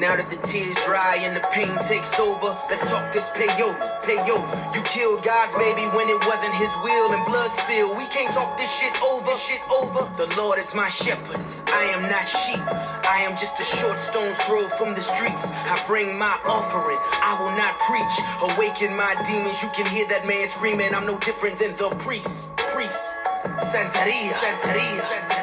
Now that the tears dry and the pain takes over, let's talk this payo, payo. You killed God's baby when it wasn't his will and blood spill. We can't talk this shit over, shit over. The Lord is my shepherd. I am not sheep. I am just a short stone's throw from the streets. I bring my offering. I will not preach. Awaken my demons. You can hear that man screaming. I'm no different than the priest. Priest. Santeria. Santeria. Santeria. Santeria.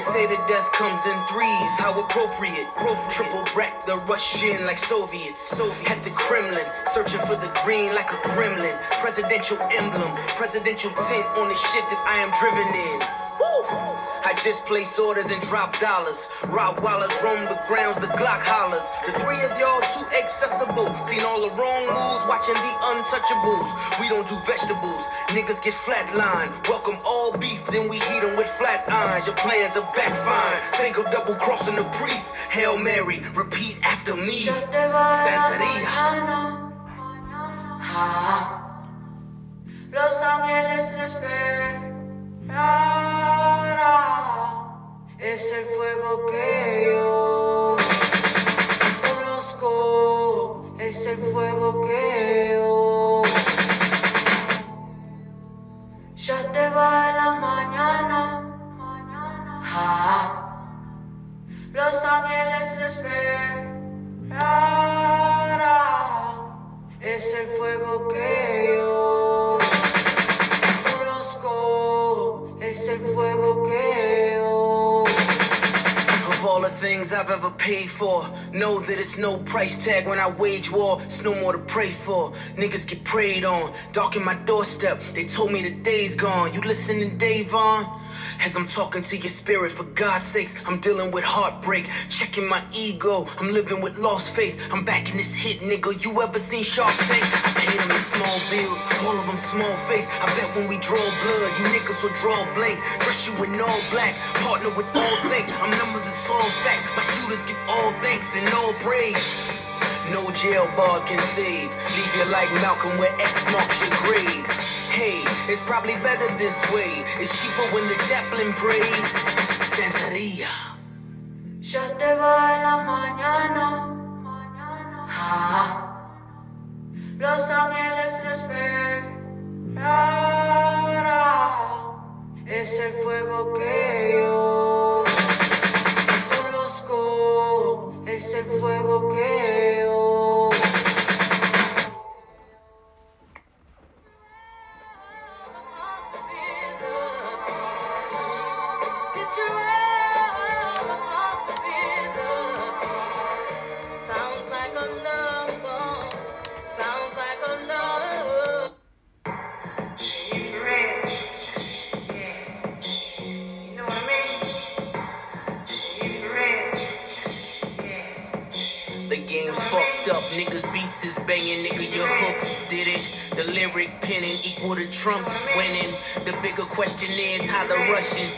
They say that death comes in threes, how appropriate. Triple break the Russian like Soviets. At the Kremlin, searching for the green like a gremlin. Presidential emblem, presidential tint on the shit that I am driven in. Just place orders and drop dollars. Rottweilers roam the grounds, the Glock hollers. The three of y'all too accessible. Seen all the wrong moves, watching the untouchables. We don't do vegetables, niggas get flatline. Welcome all beef, then we heat them with flat irons. Your plans are backfire. Think of double crossing the priest. Hail Mary, repeat after me. Yo te voy a Santería. Los ángeles esperarán. Es el fuego que yo conozco. Es el fuego que price tag when I wage war. It's no more to pray for. Niggas get preyed on, darken my doorstep. They told me the day's gone. You listening, Davon? As I'm talking to your spirit, for God's sakes, I'm dealing with heartbreak, my ego. I'm living with lost faith. I'm back in this hit, nigga. You ever seen Shark Tank? I paid them in small bills, all of them small face. I bet when we draw blood, you niggas will draw blank. Dress you in all black, partner with all saints. I'm numbers, it's all facts. My shooters give all thanks and all praise. No jail bars can save. Leave you like Malcolm where X marks your grave. Hey, it's probably better this way. It's cheaper when the chaplain prays. Santeria. Ya te va la mañana. Ah. Los ángeles esperarán. Es el fuego que yo conozco. Es el fuego que yo.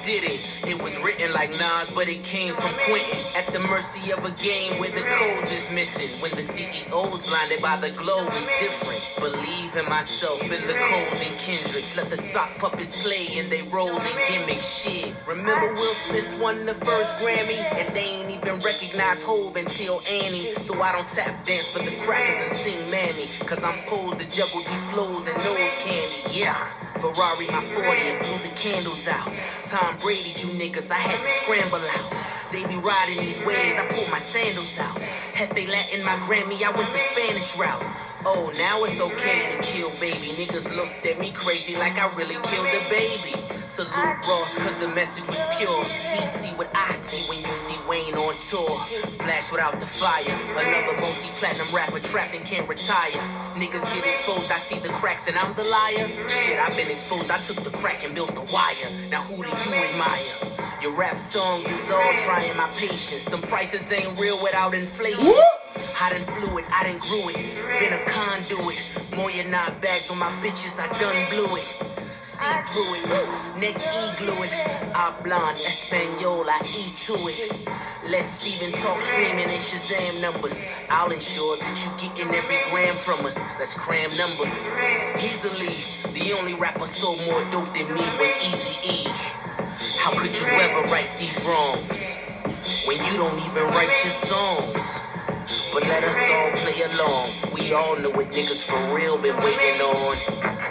Did it. It was written like Nas, but it came from Quentin. At the mercy of a game where the code is missing. When the CEO's blinded by the glow is different. Believe in myself and the Coles and Kendricks. Let the sock puppets play in they roles and gimmick shit. Remember Will Smith won the first Grammy? And they ain't even recognize Hove until Annie. So I don't tap dance for the crackers and sing Mammy. Cause I'm posed to juggle these flows and nose candy. Yeah. Ferrari my 40 and blew the candles out. Tom Brady, you niggas, I had to scramble out. They be riding these waves, I pulled my sandals out. Had Hefe Latin my Grammy, I went the Spanish route. Oh, now it's okay to kill baby. Niggas looked at me crazy like I really killed a baby. Salute Ross, cause the message was pure. He see what I see when you see Wayne on tour. Flash without the fire. Another multi-platinum rapper trapped and can't retire. Niggas get exposed, I see the cracks and I'm the liar. Shit, I've been exposed, I took the crack and built the wire. Now who do you admire? Your rap songs is all trying my patience. Them prices ain't real without inflation. I done flew it, I done grew it. Been a conduit. More than nine bags on my bitches, I done blew it. See through it, neck e-glue it. Hablan Espanol, I eat to it. Let Steven talk streaming and Shazam numbers. I'll ensure that you getting every gram from us. Let's cram numbers. Easily, the only rapper sold more dope than me was Easy E. How could you ever right these wrongs when you don't even write your songs? But let us all play along. We all know what niggas for real been waiting on.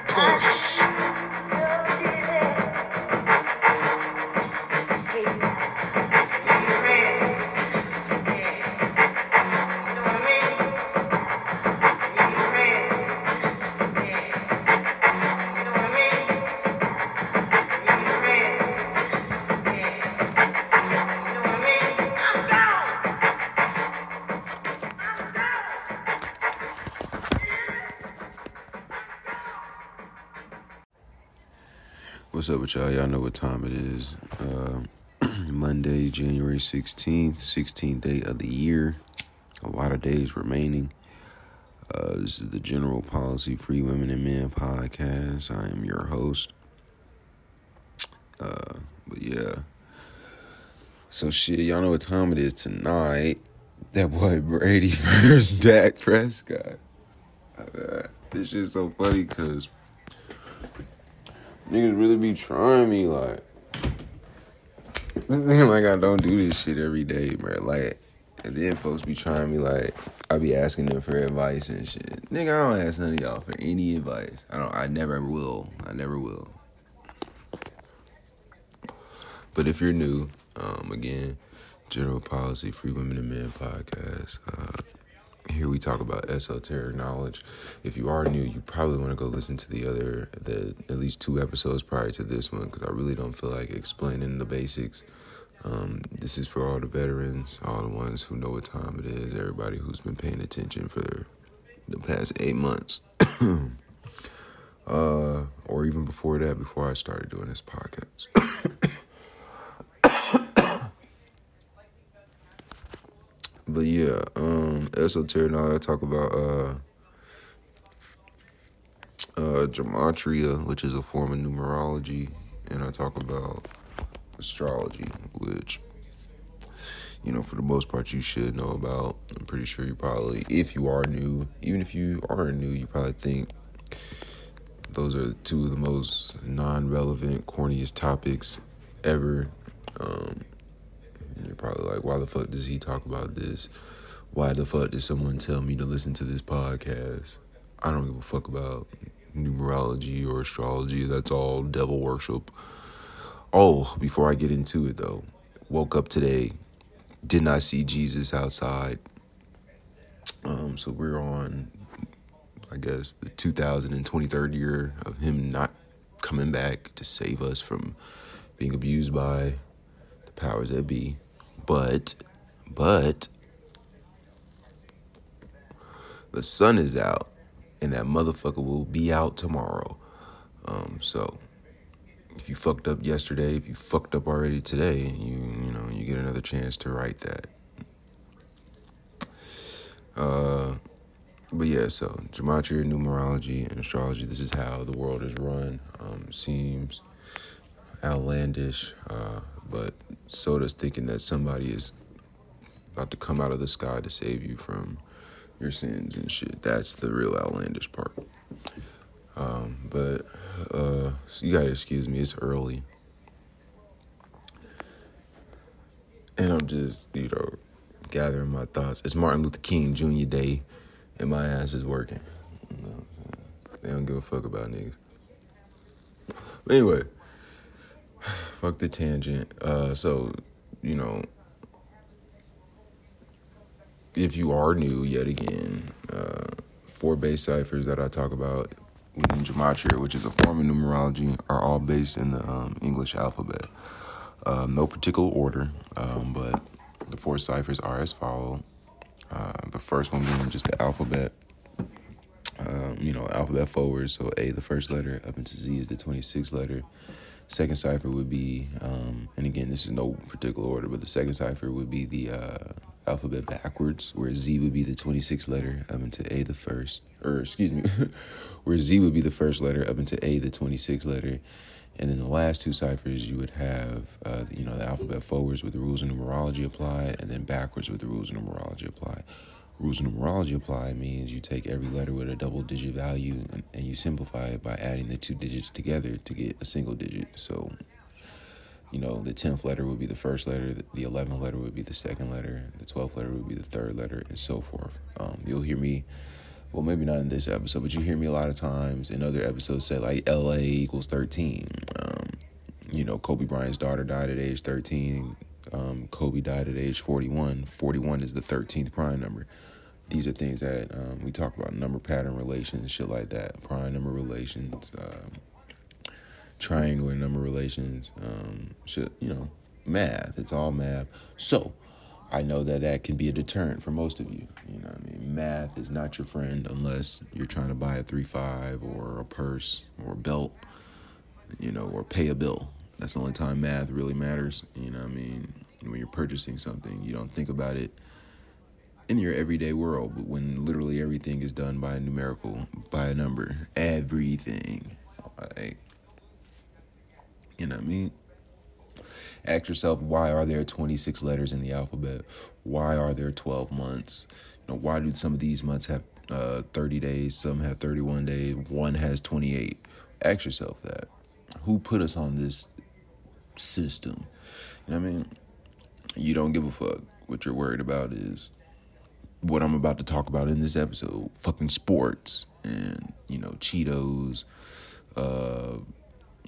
Push. What's up with y'all? Y'all know what time it is. Uh, Monday, January 16th, 16th day of the year. A lot of days remaining. Uh, this is the General Policy Free Women and Men podcast. I am your host. Uh, but yeah. So shit, y'all know what time it is tonight. That boy Brady versus Dak Prescott. Uh, this shit's so funny because niggas really be trying me like like I don't do this shit every day, bro. Like and then folks be trying me like I be asking them for advice and shit. Nigga, I don't ask none of y'all for any advice. I don't I never will. I never will. But if you're new, um, again, General Policy Free Women and Men podcast. Uh, here we talk about esoteric knowledge. If you are new, you probably want to go listen to the other, the at least two episodes prior to this one, because I really don't feel like explaining the basics. Um, this is for all the veterans, all the ones who know what time it is, everybody who's been paying attention for the past eight months, uh, or even before that, before I started doing this podcast. But yeah, um, esoteric knowledge. I talk about uh, uh, gematria, which is a form of numerology, and I talk about astrology, which you know for the most part you should know about. I'm pretty sure you probably, if you are new, even if you aren't new, you probably think those are two of the most non-relevant, corniest topics ever. Um, you're probably like, why the fuck does he talk about this? Why the fuck did someone tell me to listen to this podcast? I don't give a fuck about numerology or astrology. That's all devil worship. Oh, before I get into it though, woke up today, did not see Jesus outside. Um, so we're on, I guess, the 2023rd year of him not coming back to save us from being abused by the powers that be. But, but, the sun is out, and that motherfucker will be out tomorrow. Um, so, if you fucked up yesterday, if you fucked up already today, you you know you get another chance to write that. Uh, but yeah, so gematria, numerology, and astrology. This is how the world is run. Um, seems outlandish, uh, but so does thinking that somebody is about to come out of the sky to save you from your sins and shit. That's the real outlandish part. Um, but uh, so you gotta excuse me. It's early, and I'm just you know gathering my thoughts. It's Martin Luther King Jr. Day, and my ass is working. You know they don't give a fuck about niggas. But anyway, fuck the tangent. Uh, so you know, if you are new yet again, uh, four base ciphers that I talk about within gematria, which is a form of numerology, are all based in the um, English alphabet. Uh, no particular order, um, but the four ciphers are as follow. Uh, the first one being just the alphabet, um, you know, alphabet forward. So A, the first letter, up into Z is the 26th letter. Second cipher would be, um, and again, this is no particular order, but the second cipher would be the uh, alphabet backwards, where Z would be the 26th letter up into A, the first, or excuse me, where Z would be the first letter up into A, the 26th letter. And then the last two ciphers, you would have, uh, you know, the alphabet forwards with the rules of numerology apply, and then backwards with the rules of numerology apply. Rules of numerology apply means you take every letter with a double digit value and, and you simplify it by adding the two digits together to get a single digit. So you know, the 10th letter would be the first letter, the 11th letter would be the second letter, the 12th letter would be the third letter, and so forth. Um, you'll hear me, well, maybe not in this episode, but you hear me a lot of times in other episodes say like LA equals 13. Um, you know, Kobe Bryant's daughter died at age 13. Um, Kobe died at age 41. 41 is the 13th prime number. These are things that um, we talk about number pattern relations, shit like that, prime number relations. Um, triangular number relations, um, shit, you know, math. It's all math. So I know that that can be a deterrent for most of you. You know I mean? Math is not your friend unless you're trying to buy a 3-5 or a purse or a belt, you know, or pay a bill. That's the only time math really matters. You know I mean? When you're purchasing something, you don't think about it in your everyday world, but when literally everything is done by a numerical, by a number, everything. Like, you know what I mean? Ask yourself, why are there 26 letters in the alphabet? Why are there 12 months? You know, why do some of these months have uh, 30 days? Some have 31 days. One has 28. Ask yourself that. Who put us on this system? You know what I mean? You don't give a fuck. What you're worried about is what I'm about to talk about in this episode. Fucking sports and, you know, Cheetos, uh,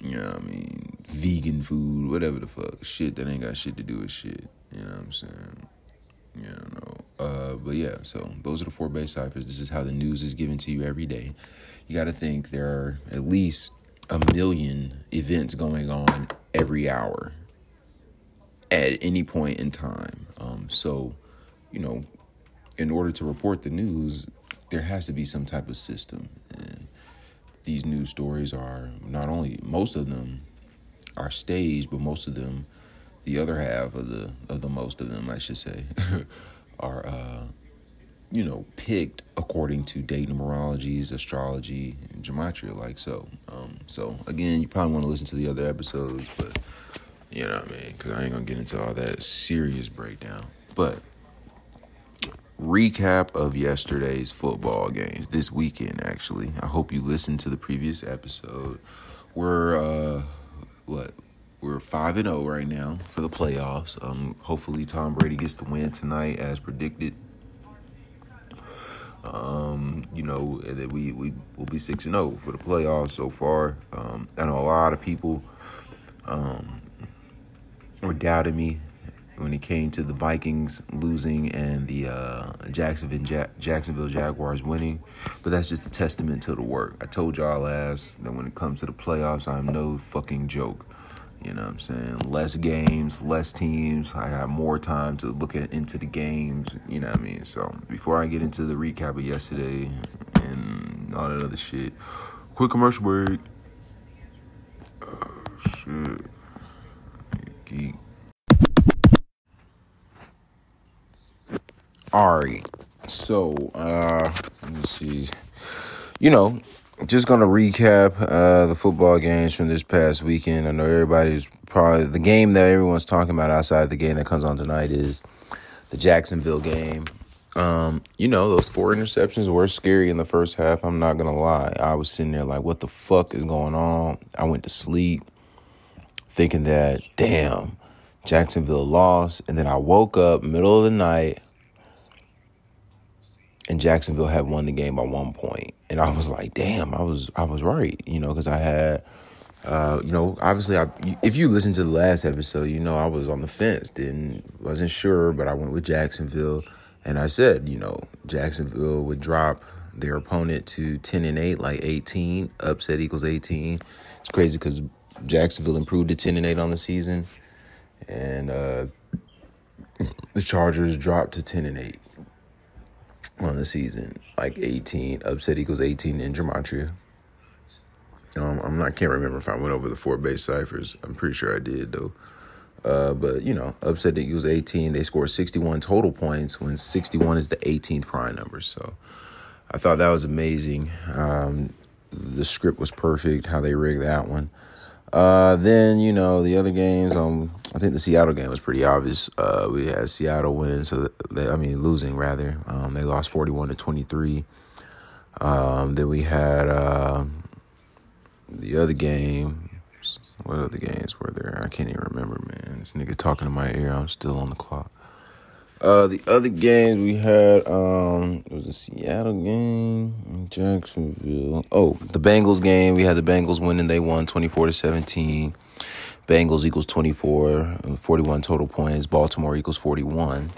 you know what I mean? Vegan food, whatever the fuck. Shit that ain't got shit to do with shit. You know what I'm saying? Yeah, no. Uh, but yeah, so those are the four base ciphers. This is how the news is given to you every day. You got to think there are at least a million events going on every hour at any point in time. Um, so, you know, in order to report the news, there has to be some type of system. And these news stories are not only most of them are staged, but most of them, the other half of the of the most of them, I should say, are uh, you know picked according to date numerologies, astrology, and gematria, like so. Um, so again, you probably want to listen to the other episodes, but you know what I mean, because I ain't gonna get into all that serious breakdown, but recap of yesterday's football games this weekend actually. I hope you listened to the previous episode. We're uh what? We're 5 and 0 right now for the playoffs. Um hopefully tom brady gets the win tonight as predicted. Um you know that we we will be 6 and 0 for the playoffs so far. Um i know a lot of people um were doubting me when it came to the Vikings losing and the uh, Jacksonville ja- Jacksonville Jaguars winning, but that's just a testament to the work. I told y'all last that when it comes to the playoffs, I'm no fucking joke. You know what I'm saying? Less games, less teams. I have more time to look at, into the games. You know what I mean? So before I get into the recap of yesterday and all that other shit, quick commercial break. Oh, shit. Geek. All right. So, uh, let me see. You know, just gonna recap uh, the football games from this past weekend. I know everybody's probably the game that everyone's talking about outside of the game that comes on tonight is the Jacksonville game. Um, you know, those four interceptions were scary in the first half. I'm not gonna lie. I was sitting there like, what the fuck is going on? I went to sleep thinking that, damn, Jacksonville lost. And then I woke up middle of the night and Jacksonville had won the game by one point, and I was like, "Damn, I was I was right," you know, because I had, uh, you know, obviously, I if you listen to the last episode, you know, I was on the fence, didn't wasn't sure, but I went with Jacksonville, and I said, you know, Jacksonville would drop their opponent to ten and eight, like eighteen, upset equals eighteen. It's crazy because Jacksonville improved to ten and eight on the season, and uh, the Chargers dropped to ten and eight on the season, like 18. Upset equals 18 in Gematria. Um, I'm not can't remember if I went over the four base ciphers. I'm pretty sure I did though. Uh, but you know, upset equals 18. They scored 61 total points when 61 is the 18th prime number. So I thought that was amazing. Um, the script was perfect. How they rigged that one. Uh, then you know the other games. Um, I think the Seattle game was pretty obvious. Uh, we had Seattle winning, so they, I mean losing rather. Um, they lost forty one to twenty three. Um, then we had uh, the other game? What other games were there? I can't even remember, man. This nigga talking in my ear. I'm still on the clock. Uh, the other games we had, um, it was a Seattle game, Jacksonville. Oh, the Bengals game. We had the Bengals winning. They won 24 to 17. Bengals equals 24, 41 total points. Baltimore equals 41.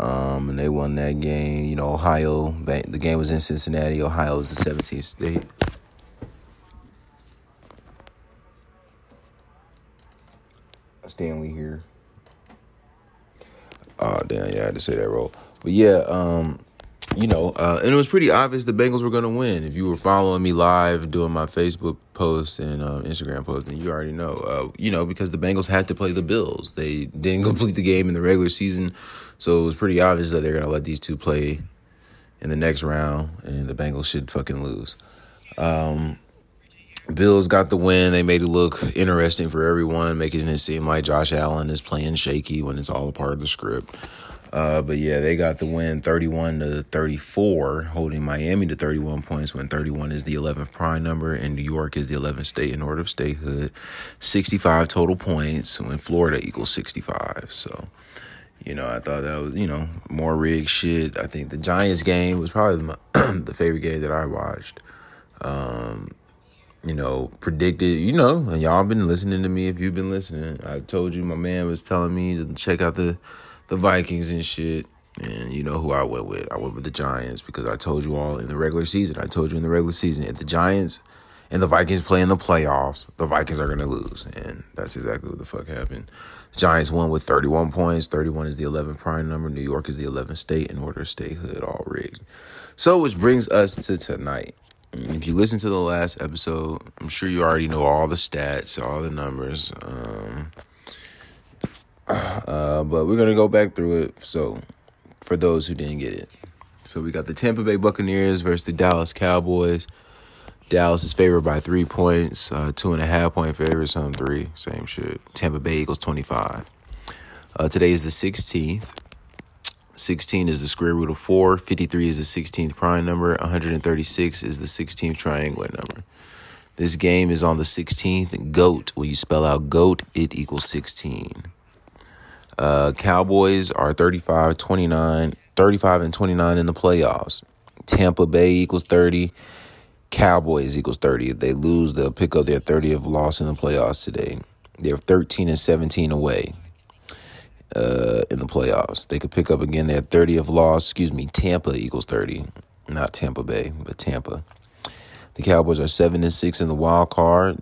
Um, and they won that game. You know, Ohio, the game was in Cincinnati. Ohio is the 17th state. Stanley here. Oh damn, yeah, I had to say that role. But yeah, um, you know, uh, and it was pretty obvious the Bengals were gonna win. If you were following me live doing my Facebook posts and uh, Instagram posts, then you already know. Uh, you know, because the Bengals had to play the Bills. They didn't complete the game in the regular season, so it was pretty obvious that they're gonna let these two play in the next round, and the Bengals should fucking lose. Um, Bills got the win. They made it look interesting for everyone, making it seem like Josh Allen is playing shaky when it's all a part of the script. Uh, but yeah, they got the win 31 to 34, holding Miami to 31 points when 31 is the 11th prime number and New York is the 11th state in order of statehood. 65 total points when Florida equals 65. So, you know, I thought that was, you know, more rig shit. I think the Giants game was probably my, the favorite game that I watched. Um, you know, predicted, you know, and y'all been listening to me if you've been listening. I told you my man was telling me to check out the the Vikings and shit. And you know who I went with? I went with the Giants because I told you all in the regular season. I told you in the regular season if the Giants and the Vikings play in the playoffs, the Vikings are going to lose. And that's exactly what the fuck happened. The Giants won with 31 points. 31 is the 11th prime number. New York is the 11th state in order of statehood, all rigged. So, which brings us to tonight. If you listen to the last episode, I'm sure you already know all the stats, all the numbers. Um, uh, but we're gonna go back through it. So, for those who didn't get it, so we got the Tampa Bay Buccaneers versus the Dallas Cowboys. Dallas is favored by three points, uh, two and a half point favorites on three. Same shit. Tampa Bay equals 25. Uh, today is the 16th. 16 is the square root of 4. 53 is the 16th prime number. 136 is the 16th triangular number. This game is on the 16th. GOAT. When you spell out GOAT, it equals 16. Uh, Cowboys are 35, 29, 35 and 29 in the playoffs. Tampa Bay equals 30. Cowboys equals 30. If they lose, they'll pick up their 30th loss in the playoffs today. They're 13 and 17 away uh, in the playoffs. They could pick up again their 30th loss. Excuse me, Tampa equals 30. Not Tampa Bay, but Tampa. The Cowboys are 7 and 6 in the wild card,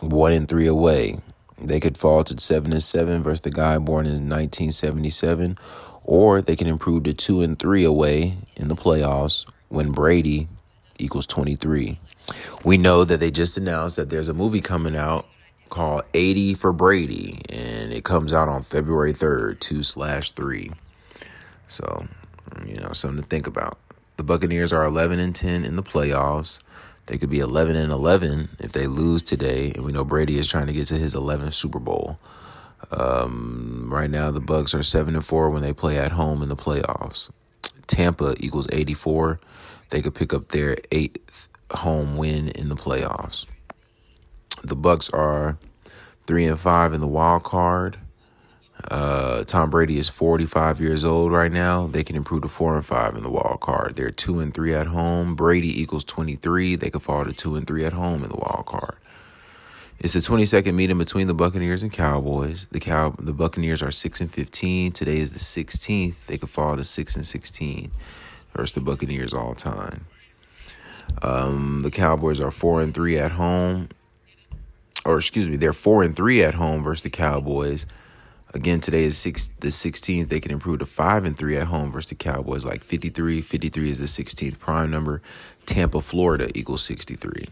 1 and 3 away. They could fall to 7 and 7 versus the guy born in 1977, or they can improve to 2 and 3 away in the playoffs when Brady equals 23. We know that they just announced that there's a movie coming out called 80 for Brady, and it comes out on February 3rd, 2 slash 3. So, you know, something to think about. The Buccaneers are 11 and 10 in the playoffs. They could be 11 and 11 if they lose today, and we know Brady is trying to get to his 11th Super Bowl. Um, right now, the Bucks are 7 and 4 when they play at home in the playoffs. Tampa equals 84. They could pick up their eighth home win in the playoffs. The Bucks are three and five in the wild card. Uh, Tom Brady is 45 years old right now. They can improve to four and five in the wild card. They're two and three at home. Brady equals 23. They could fall to two and three at home in the wild card. It's the 22nd meeting between the Buccaneers and Cowboys. The Cow the Buccaneers are 6 and 15. Today is the 16th. They could fall to 6 and 16 versus the Buccaneers all time. Um, the Cowboys are 4 and 3 at home or excuse me, they're four and three at home versus the Cowboys. Again, today is six, the 16th. They can improve to five and three at home versus the Cowboys. Like 53, 53 is the 16th prime number. Tampa, Florida equals 63.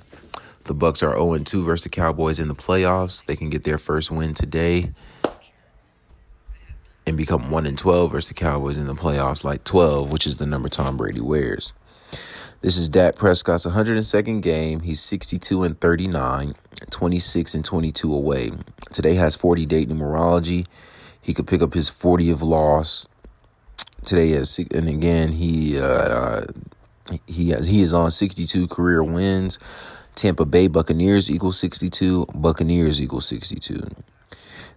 The Bucks are 0 and 2 versus the Cowboys in the playoffs. They can get their first win today and become 1 and 12 versus the Cowboys in the playoffs, like 12, which is the number Tom Brady wears. This is Dak Prescott's 102nd game. He's 62 and 39, 26 and 22 away. Today has 40 date numerology. He could pick up his 40th loss. Today has and again he uh, he has he is on 62 career wins. Tampa Bay Buccaneers equals 62. Buccaneers equals 62.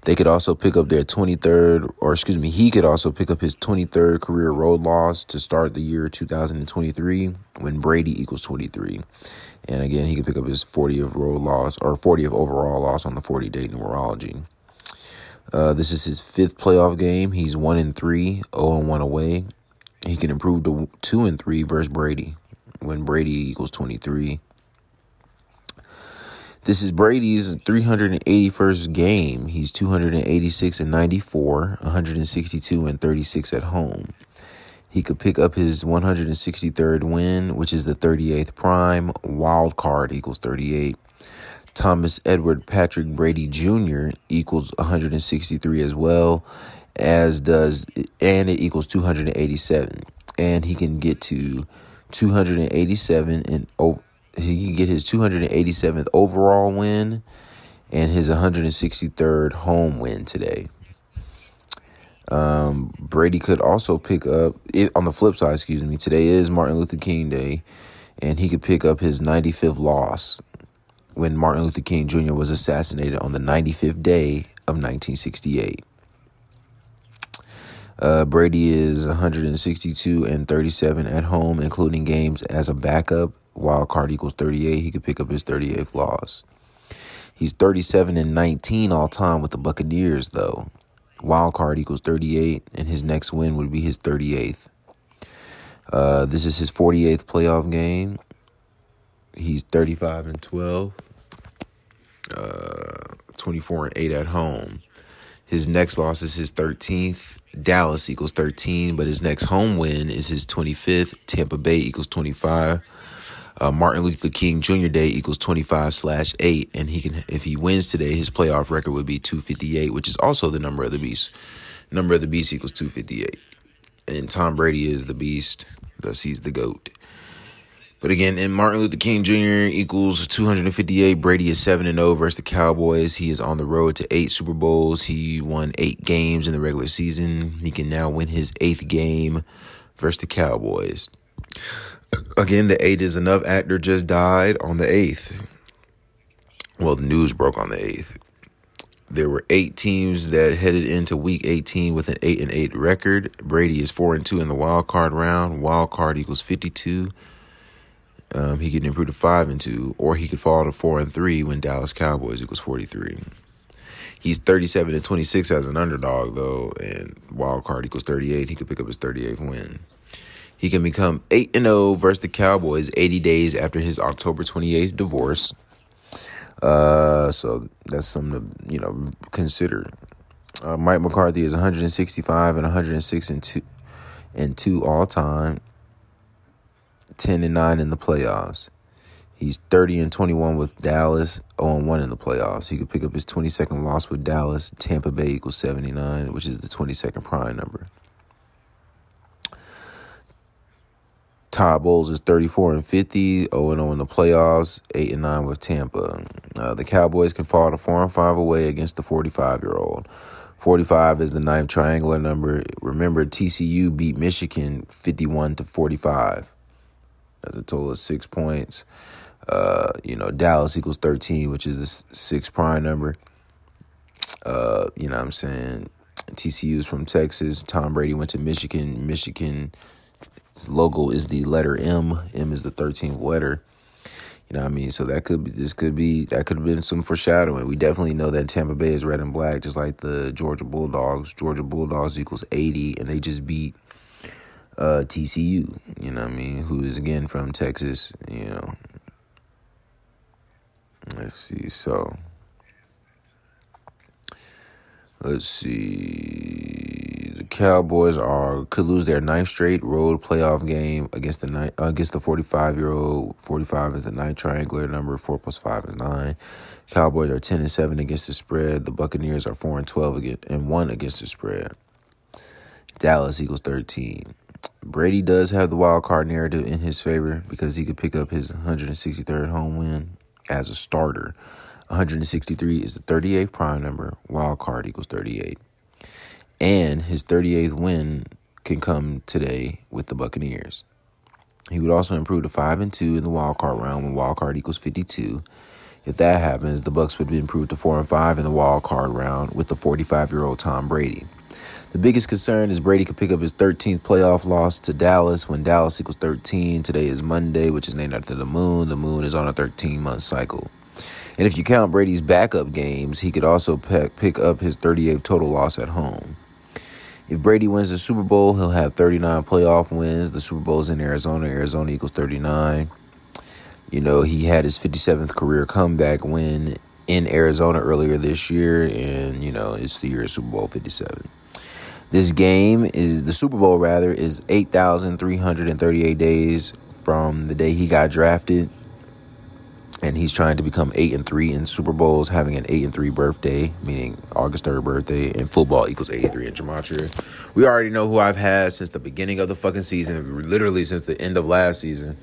They could also pick up their 23rd, or excuse me, he could also pick up his 23rd career road loss to start the year 2023 when Brady equals 23. And again, he could pick up his 40th road loss or 40th overall loss on the 40 day numerology. Uh, this is his fifth playoff game. He's one and three, 0 and one away. He can improve to two and three versus Brady when Brady equals 23. This is Brady's 381st game. He's 286 and 94, 162 and 36 at home. He could pick up his 163rd win, which is the 38th prime. Wild card equals 38. Thomas Edward Patrick Brady Jr. equals 163 as well, as does, and it equals 287. And he can get to 287 and over he can get his 287th overall win and his 163rd home win today. Um, Brady could also pick up it, on the flip side. Excuse me. Today is Martin Luther King Day, and he could pick up his 95th loss when Martin Luther King Jr. was assassinated on the 95th day of 1968. Uh, Brady is 162 and 37 at home, including games as a backup wild card equals 38, he could pick up his 38th loss. He's 37 and 19 all time with the Buccaneers, though. Wild card equals 38, and his next win would be his 38th. Uh, this is his 48th playoff game. He's 35 and 12, uh, 24 and 8 at home. His next loss is his 13th. Dallas equals 13, but his next home win is his 25th. Tampa Bay equals 25 uh, Martin Luther King Jr. Day equals 25 slash 8. And he can, if he wins today, his playoff record would be 258, which is also the number of the beast. Number of the beast equals 258. And Tom Brady is the beast, thus he's the GOAT. But again, and Martin Luther King Jr. equals 258. Brady is 7 and 0 versus the Cowboys. He is on the road to eight Super Bowls. He won eight games in the regular season. He can now win his eighth game versus the Cowboys. Again, the eight is enough actor just died on the eighth. Well, the news broke on the eighth. There were eight teams that headed into week 18 with an 8 and 8 record. Brady is 4 and 2 in the wild card round. Wild card equals 52. Um, he could improve to 5 and 2, or he could fall to 4 and 3 when Dallas Cowboys equals 43. He's 37 and 26 as an underdog, though, and wild card equals 38. He could pick up his 38th win. He can become 8 and 0 versus the Cowboys 80 days after his October 28th divorce. Uh, so that's something to, you know, consider. Uh, Mike McCarthy is 165 and 106 and 2 and 2 all time. 10 and 9 in the playoffs. He's 30 and 21 with Dallas, 0 and 1 in the playoffs. He could pick up his 22nd loss with Dallas. Tampa Bay equals 79, which is the 22nd prime number. Todd Bowles is 34 and 50, 0 and 0 in the playoffs, 8 and 9 with Tampa. Uh, the Cowboys can fall to 4 and 5 away against the 45 year old. 45 is the ninth triangular number. Remember, TCU beat Michigan 51 to 45. That's a total of six points. Uh, you know, Dallas equals 13, which is the six prime number. Uh, you know what I'm saying? TCU is from Texas. Tom Brady went to Michigan. Michigan his logo is the letter M. M is the 13th letter. You know what I mean? So that could be, this could be, that could have been some foreshadowing. We definitely know that Tampa Bay is red and black, just like the Georgia Bulldogs. Georgia Bulldogs equals 80, and they just beat uh, TCU, you know what I mean? Who is again from Texas, you know. Let's see. So, let's see Cowboys are could lose their ninth straight road playoff game against the nine, against the forty five year old. Forty five is a nine triangular number. Four plus five is nine. Cowboys are ten and seven against the spread. The Buccaneers are four and twelve against and one against the spread. Dallas equals thirteen. Brady does have the wild card narrative in his favor because he could pick up his 163rd home win as a starter. 163 is the 38th prime number. Wild card equals 38 and his 38th win can come today with the Buccaneers. He would also improve to five and two in the wild card round when wild card equals fifty two. If that happens, the Bucks would improve to four and five in the wild card round with the forty five year old Tom Brady. The biggest concern is Brady could pick up his 13th playoff loss to Dallas when Dallas equals 13. Today is Monday, which is named after the moon. The moon is on a 13 month cycle. And if you count Brady's backup games, he could also pick up his 38th total loss at home. If Brady wins the Super Bowl, he'll have 39 playoff wins. The Super Bowl's in Arizona. Arizona equals 39. You know, he had his 57th career comeback win in Arizona earlier this year, and, you know, it's the year of Super Bowl 57. This game is the Super Bowl, rather, is 8,338 days from the day he got drafted and he's trying to become eight and three in Super Bowls, having an eight and three birthday, meaning August third birthday, and football equals eighty three in gematria. We already know who I've had since the beginning of the fucking season, literally since the end of last season.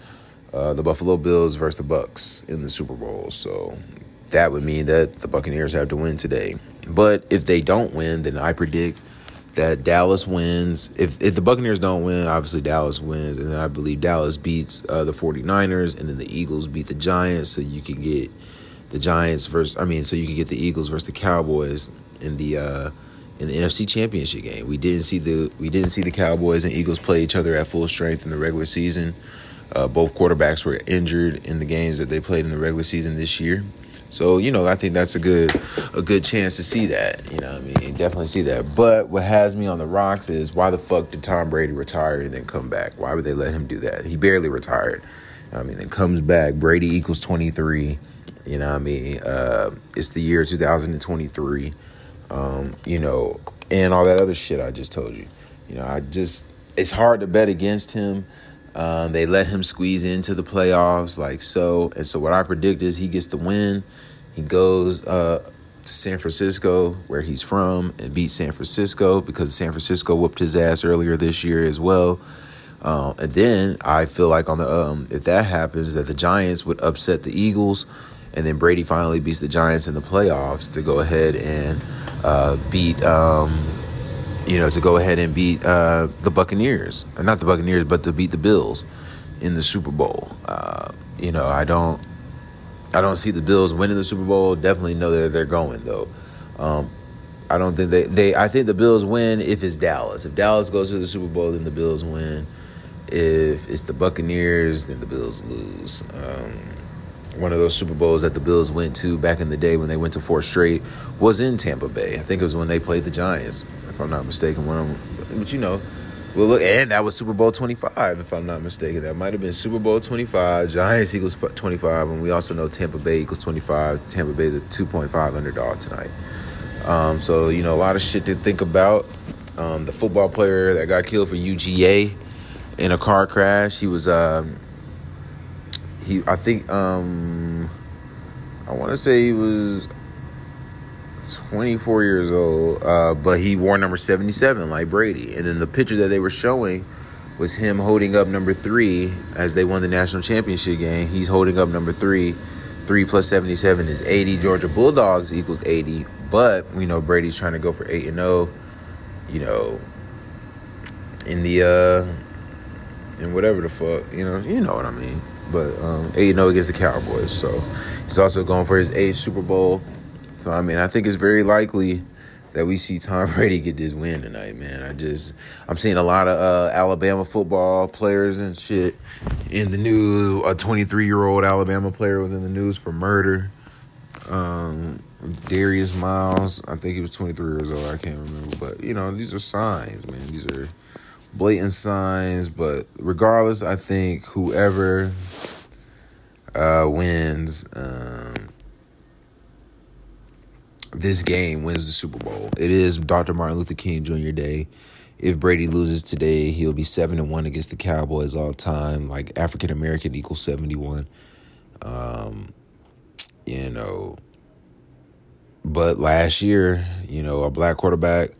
Uh, the Buffalo Bills versus the Bucks in the Super Bowl. So that would mean that the Buccaneers have to win today. But if they don't win, then I predict that Dallas wins. If if the Buccaneers don't win, obviously Dallas wins. And I believe Dallas beats uh, the 49ers and then the Eagles beat the Giants. So you can get the Giants versus I mean, so you can get the Eagles versus the Cowboys in the uh, in the NFC Championship game. We didn't see the we didn't see the Cowboys and Eagles play each other at full strength in the regular season. Uh, both quarterbacks were injured in the games that they played in the regular season this year. So you know, I think that's a good a good chance to see that. You know, I mean, definitely see that. But what has me on the rocks is why the fuck did Tom Brady retire and then come back? Why would they let him do that? He barely retired. I mean, then comes back. Brady equals twenty three. You know, I mean, uh, it's the year two thousand and twenty three. Um, you know, and all that other shit I just told you. You know, I just it's hard to bet against him. Um, they let him squeeze into the playoffs like so. And so what I predict is he gets the win. He goes uh, to San Francisco, where he's from, and beats San Francisco because San Francisco whooped his ass earlier this year as well. Uh, and then I feel like on the um, if that happens, that the Giants would upset the Eagles, and then Brady finally beats the Giants in the playoffs to go ahead and uh, beat um, you know, to go ahead and beat uh, the Buccaneers, or not the Buccaneers, but to beat the Bills in the Super Bowl. Uh, you know, I don't, I don't see the Bills winning the Super Bowl. Definitely know that they're going though. Um, I don't think they, they. I think the Bills win if it's Dallas. If Dallas goes to the Super Bowl, then the Bills win. If it's the Buccaneers, then the Bills lose. Um, one of those Super Bowls that the Bills went to back in the day when they went to four straight was in Tampa Bay. I think it was when they played the Giants if I'm not mistaken. One of them, but you know, well, look, and that was Super Bowl 25, if I'm not mistaken. That might have been Super Bowl 25, Giants equals 25, and we also know Tampa Bay equals 25. Tampa Bay is a 2.5 underdog tonight. Um, so, you know, a lot of shit to think about. Um, the football player that got killed for UGA in a car crash, he was, um, he, I think, um, I want to say he was 24 years old, uh, but he wore number 77 like Brady. And then the picture that they were showing was him holding up number three as they won the national championship game. He's holding up number three. Three plus 77 is 80. Georgia Bulldogs equals 80. But we know Brady's trying to go for 8 and 0. You know, in the, uh, in whatever the fuck, you know, you know what I mean. But um, 8 0 against the Cowboys. So he's also going for his eighth Super Bowl. So I mean, I think it's very likely that we see Tom Brady get this win tonight, man. I just I'm seeing a lot of uh, Alabama football players and shit in the news. A 23 year old Alabama player was in the news for murder. Um, Darius Miles, I think he was 23 years old. I can't remember, but you know these are signs, man. These are blatant signs. But regardless, I think whoever uh, wins. Um, this game wins the Super Bowl. It is Dr. Martin Luther King Jr. Day. If Brady loses today, he'll be seven and one against the Cowboys all time. Like African American equals seventy one. Um, you know, but last year, you know, a black quarterback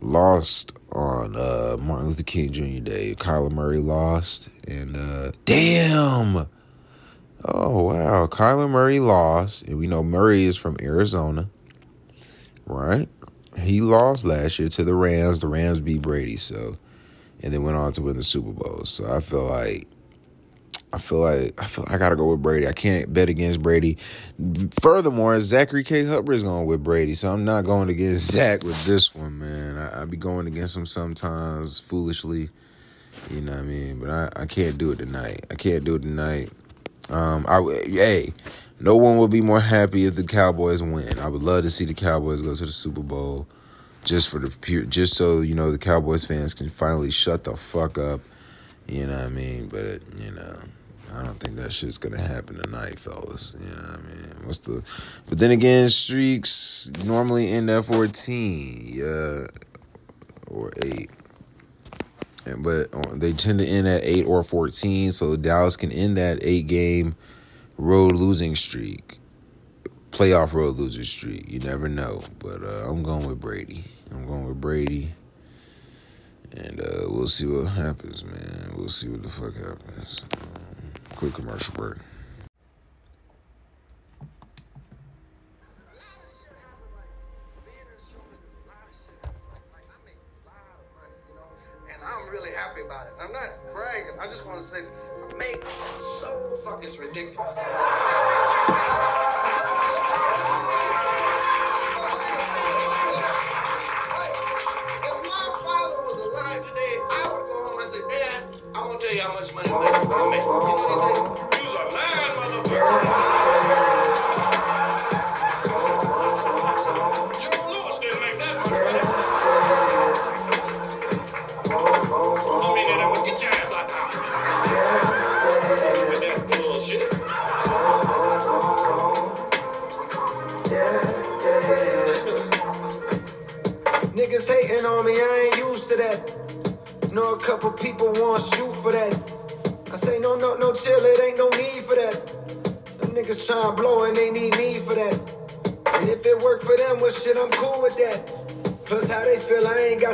lost on uh, Martin Luther King Jr. Day. Kyler Murray lost, and uh, damn. Oh wow, Kyler Murray lost, and we know Murray is from Arizona right? He lost last year to the Rams. The Rams beat Brady, so and then went on to win the Super Bowl. So I feel like I feel like I feel I gotta go with Brady. I can't bet against Brady. Furthermore, Zachary K. Hubbard is going with Brady, so I'm not going against Zach with this one, man. I, be going against them sometimes foolishly, you know what I mean. But I, I can't do it tonight. I can't do it tonight. Um, I hey, no one would be more happy if the Cowboys win. I would love to see the Cowboys go to the Super Bowl, just for the pure, just so you know the Cowboys fans can finally shut the fuck up. You know what I mean? But it, you know. I don't think that shit's gonna happen tonight, fellas. You know what I mean? What's the? But then again, streaks normally end at fourteen, yeah, or eight. And but uh, they tend to end at eight or fourteen, so Dallas can end that eight game road losing streak, playoff road losing streak. You never know. But uh, I'm going with Brady. I'm going with Brady. And uh, we'll see what happens, man. We'll see what the fuck happens. Quick commercial break.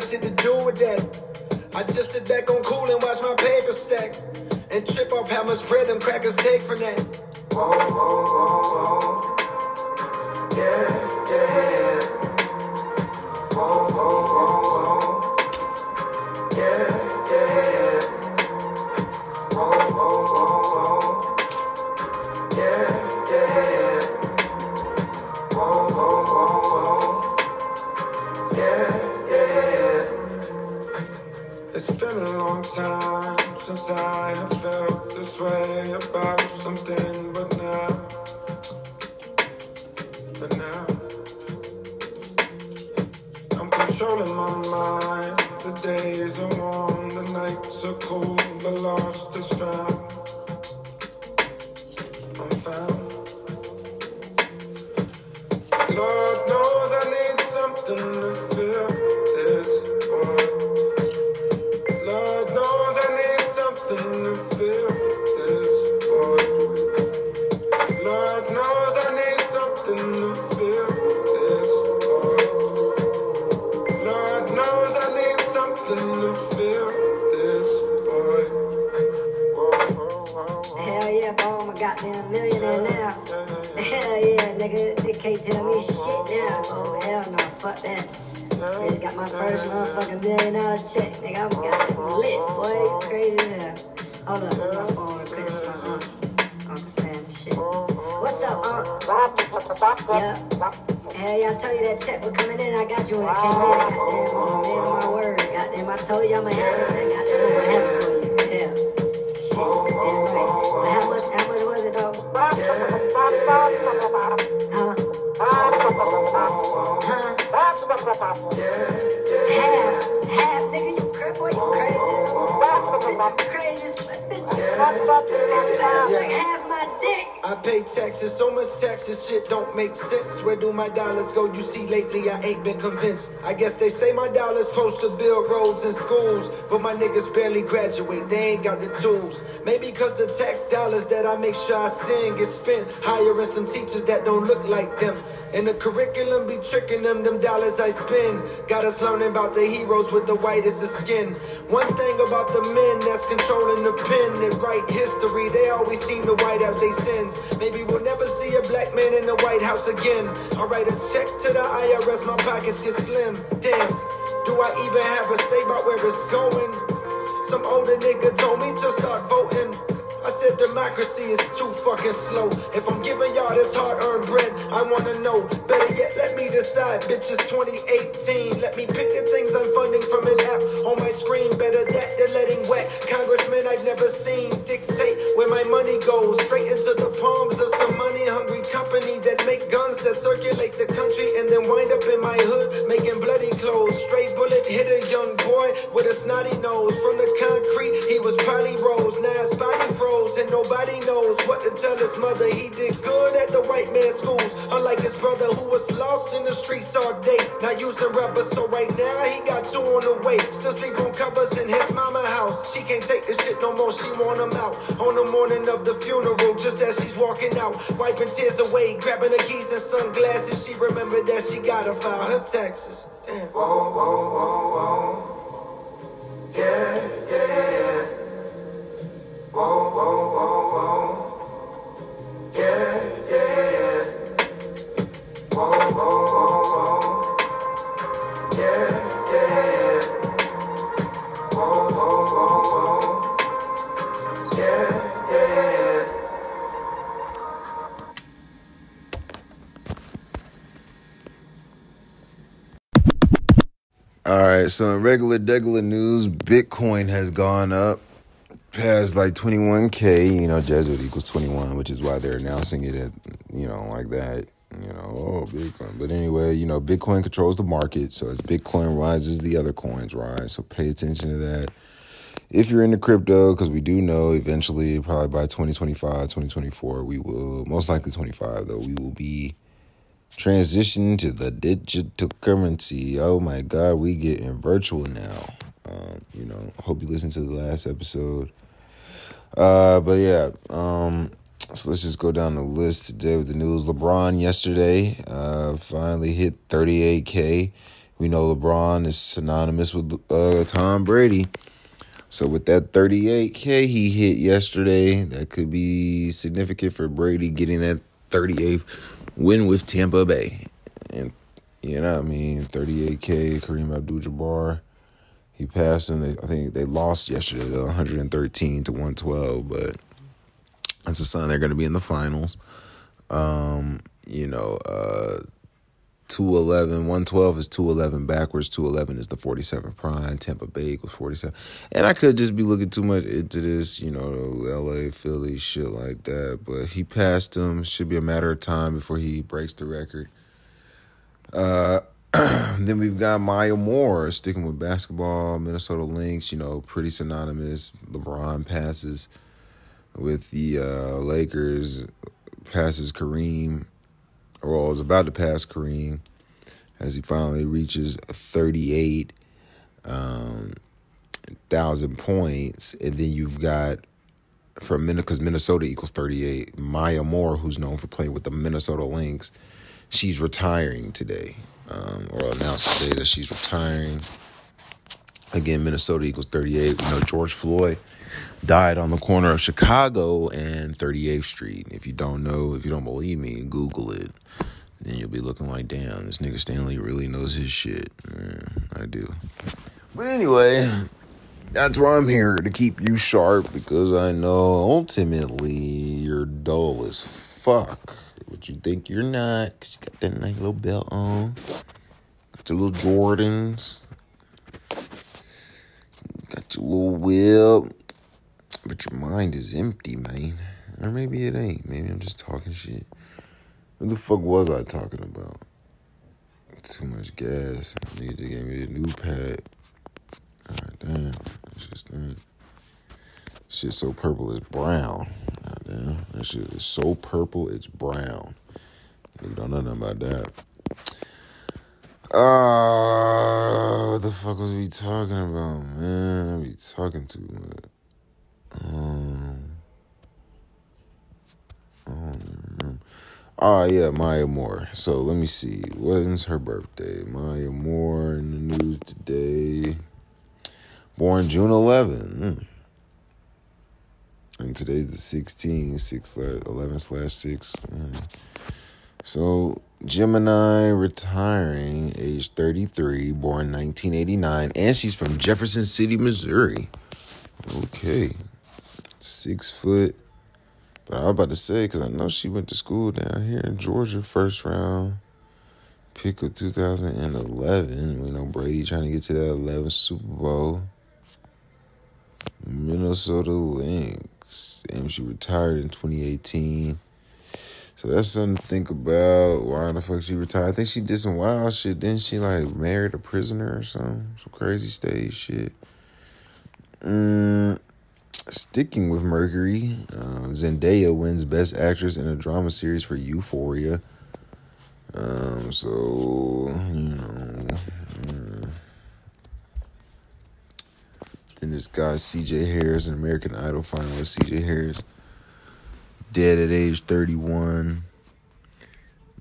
Shit to do with that. I just sit back on cool and watch my paper stack. And trip off how much them crackers take from that. So taxes, shit don't make sense. Where do my dollars go? You see, lately I ain't been convinced. I guess they say my dollars supposed to build roads and schools, but my niggas barely graduate, they ain't got the tools. Maybe cause the tax dollars that I make sure I send get spent hiring some teachers that don't look like them. And the curriculum be tricking them, them dollars I spend. Got us learning about the heroes with the whitest of skin. One thing about the men that's controlling the pen that write history, they always seem to white out their sins. Maybe we'll never see a black man in the White House again. I write a check to the IRS, my pockets get slim. Damn, do I even have a say about where it's going? Some older nigga told me to start voting. Said, democracy is too fucking slow. If I'm giving y'all this hard earned bread, I wanna know. Better yet, let me decide. Bitches 2018. Let me pick the things I'm funding from an app on my screen. Better that than letting whack congressmen I've never seen dictate where my money goes. Straight into the palms of some money hungry company that make guns that circulate the country and then wind up in my hood making bloody clothes. Straight bullet hit a young boy with a snotty nose. From the concrete, he was probably rose. Now his body froze and nobody knows what to tell his mother. He did good at the white man's schools, unlike his brother who was lost in the streets all day. Not using rubber, so right now he got two on the way. Still sleep on covers in his mama house. She can't take the shit no more, she want him out. On the morning of the funeral, just as she's walking out, wiping tears away, grabbing her keys and sunglasses. She remembered that she gotta file her taxes. Damn. Whoa, whoa, whoa, whoa. Yeah, yeah, yeah. Whoa, whoa, whoa, whoa. Yeah, yeah, yeah. Whoa, whoa, whoa, whoa. Yeah, yeah, yeah. Whoa, whoa, whoa, whoa. Yeah, yeah, yeah. All right, so in regular degular news, Bitcoin has gone up past like 21k. You know, Jesuit equals 21, which is why they're announcing it at you know like that. You know, oh Bitcoin. But anyway, you know, Bitcoin controls the market, so as Bitcoin rises, the other coins rise. So pay attention to that. If you're into crypto, because we do know eventually, probably by 2025, 2024, we will most likely 25 though, we will be transition to the digital currency. Oh my God, we getting virtual now. Um, you know, hope you listened to the last episode. Uh, but yeah, um, so let's just go down the list today with the news. LeBron yesterday uh, finally hit 38K. We know LeBron is synonymous with uh, Tom Brady. So with that 38K he hit yesterday, that could be significant for Brady getting that 38th win with Tampa Bay. And you know what I mean? 38K, Kareem Abdul-Jabbar. He passed. They, I think they lost yesterday, though, 113 to 112. But that's a sign they're going to be in the finals. Um, you know, uh, 211, 112 is 211 backwards. 211 is the 47 prime. Tampa Bay equals 47. And I could just be looking too much into this, you know, LA, Philly, shit like that. But he passed him. Should be a matter of time before he breaks the record. Uh, then we've got Maya Moore sticking with basketball, Minnesota Lynx, you know, pretty synonymous. LeBron passes with the uh, Lakers, passes Kareem, or is about to pass Kareem as he finally reaches 38 um, thousand points. And then you've got from because Minnesota equals 38, Maya Moore, who's known for playing with the Minnesota Lynx, she's retiring today um, or announced today that she's retiring. Again, Minnesota equals 38. We know George Floyd died on the corner of Chicago and 38th Street. If you don't know, if you don't believe me, Google it. Then you'll be looking like, damn, this nigga Stanley really knows his shit. Yeah, I do. But anyway, that's why I'm here to keep you sharp because I know ultimately you're dull as fuck. But you think you're not that nice little belt on, got your little Jordans, got your little whip, but your mind is empty, man. Or maybe it ain't. Maybe I'm just talking shit. What the fuck was I talking about? Too much gas. Nigga just gave me a new pad. God damn. It's just that. Shit so purple it's brown. God damn. That shit is so purple it's brown. Nigga don't know nothing about that. Uh, what the fuck was we talking about, man? I be talking too much. Um. Oh yeah, Maya Moore. So let me see. When's her birthday? Maya Moore in the news today. Born June 11. Mm. And today's the 16th, 6 11 slash 6. Mm. So Gemini retiring, age 33, born 1989, and she's from Jefferson City, Missouri. Okay. Six foot But I was about to say, because I know she went to school down here in Georgia, first round pick of 2011. We know Brady trying to get to that 11th Super Bowl. Minnesota Lynx. And she retired in 2018. So that's something to think about. Why the fuck she retired? I think she did some wild shit. Then she like married a prisoner or something. Some crazy stage shit. Mm, sticking with Mercury, uh, Zendaya wins Best Actress in a Drama Series for Euphoria. Um, so you know, mm. then this guy C.J. Harris, an American Idol finalist, C.J. Harris, dead at age thirty-one.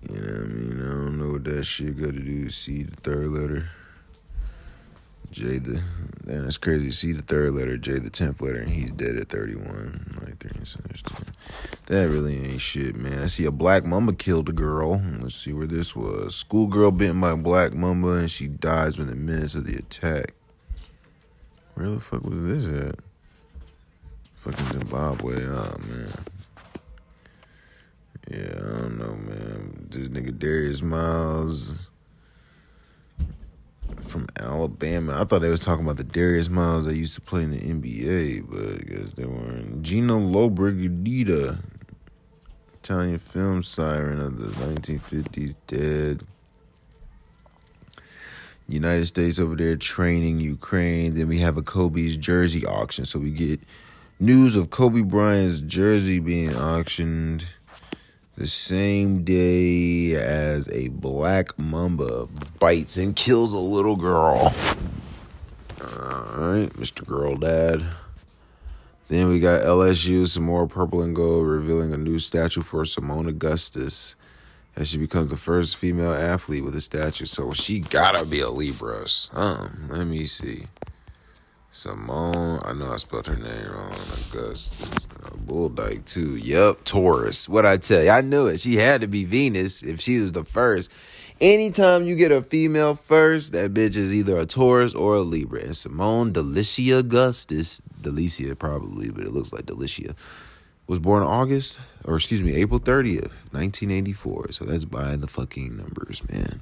You know what I mean? I don't know what that shit got to do. C, the third letter. J the man, it's crazy. See the third letter, J the tenth letter, and he's dead at thirty one. Like That really ain't shit, man. I see a black mamba killed a girl. Let's see where this was. Schoolgirl bitten by black mamba and she dies within minutes of the attack. Where the fuck was this at? Fucking Zimbabwe, oh man. Yeah, I don't know, man. This nigga Darius Miles from Alabama. I thought they was talking about the Darius Miles that used to play in the NBA, but I guess they weren't. Gina Lollobrigida, Italian film siren of the 1950s, dead. United States over there training Ukraine. Then we have a Kobe's jersey auction. So we get news of Kobe Bryant's jersey being auctioned the same day as a black mamba bites and kills a little girl. Alright, Mr. Girl Dad. Then we got LSU, some more purple and gold, revealing a new statue for Seimone Augustus as she becomes the first female athlete with a statue. So she gotta be a Libra. Um, let me see. Seimone, I know I spelled her name wrong. Augustus, uh, Bull Dyke too. Yep, Taurus. What I tell you, I knew it. She had to be Venus if she was the first. Anytime you get a female first, that bitch is either a Taurus or a Libra. And Seimone Delicia Augustus, Delicia probably, but it looks like Delicia, was born August, or excuse me, April 30th, 1984. So that's by the fucking numbers, man.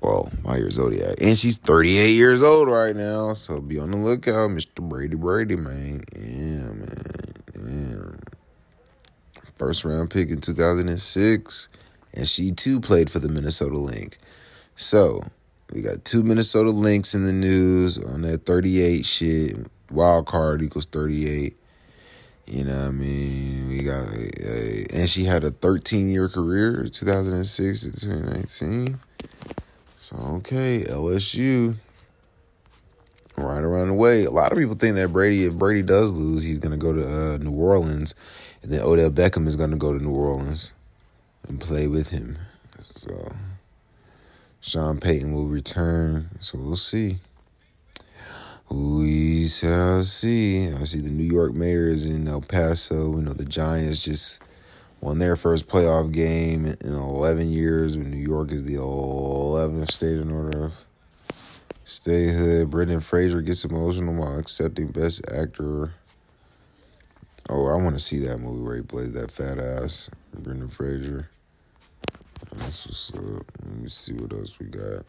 Well, by your zodiac. And she's 38 years old right now. So be on the lookout, Mr. Brady Brady, man. Yeah, man. Yeah. First round pick in 2006. And she too played for the Minnesota Lynx. So we got two Minnesota Lynx in the news on that 38 shit. Wild card equals 38. You know what I mean? We got, uh, and she had a 13 year career, 2006 to 2019. So, okay, LSU. Right around the way. A lot of people think that Brady, if Brady does lose, he's going to go to uh, New Orleans. And then Odell Beckham is going to go to New Orleans and play with him. So, Sean Payton will return. So, we'll see. We shall see. I see the New York Mayor's in El Paso. We know the Giants just won their first playoff game in 11 years when New York is the 11th state in order of statehood. Brendan Fraser gets emotional while accepting Best Actor. Oh, I want to see that movie where he plays that fat ass, Brendan Fraser. That's what's up. Let me see what else we got.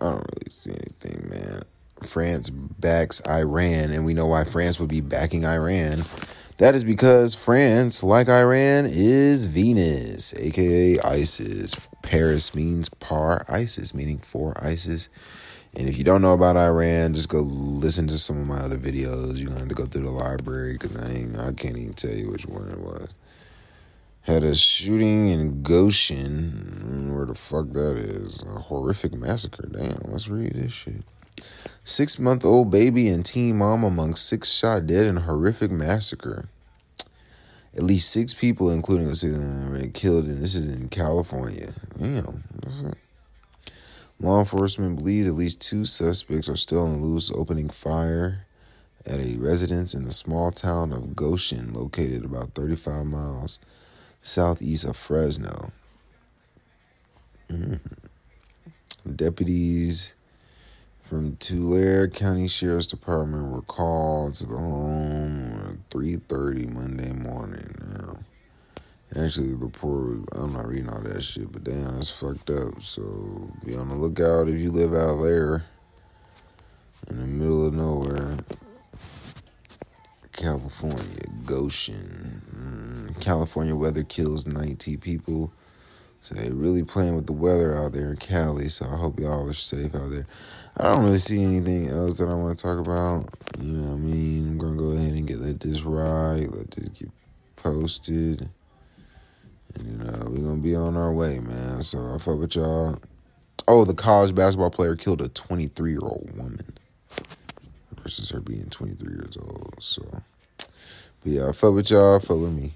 I don't really see anything, man. France backs Iran, and we know why France would be backing Iran that is because France, like Iran, is Venus, aka Isis. Paris means par Isis, meaning for Isis. And if you don't know about Iran, just go listen to some of my other videos. You're gonna have to go through the library because I I can't even tell you which one it was. Had a shooting in Goshen, where the fuck that is. A horrific massacre. Damn, let's read this shit. Six month old baby and teen mom among six shot dead in horrific massacre. At least six people, including a citizen, killed, and this is in California. Damn. Law enforcement believes at least two suspects are still on the loose, opening fire at a residence in the small town of Goshen, located about 35 miles southeast of Fresno. Mm. Deputies from Tulare County Sheriff's Department were called to the home at 3.30 Monday morning now. Actually, the report, I'm not reading all that shit, but damn, that's fucked up. So be on the lookout if you live out there in the middle of nowhere. California, Goshen. Mm, California weather kills 90 people. So they really playing with the weather out there in Cali. So I hope y'all are safe out there. I don't really see anything else that I want to talk about. You know what I mean? I'm gonna go ahead and get let this ride, let this get posted. And you know, we're gonna be on our way, man. So I fuck with y'all. Oh, the college basketball player killed a 23 year old woman versus her being 23 years old. So, but yeah, I fuck with y'all, fuck with me.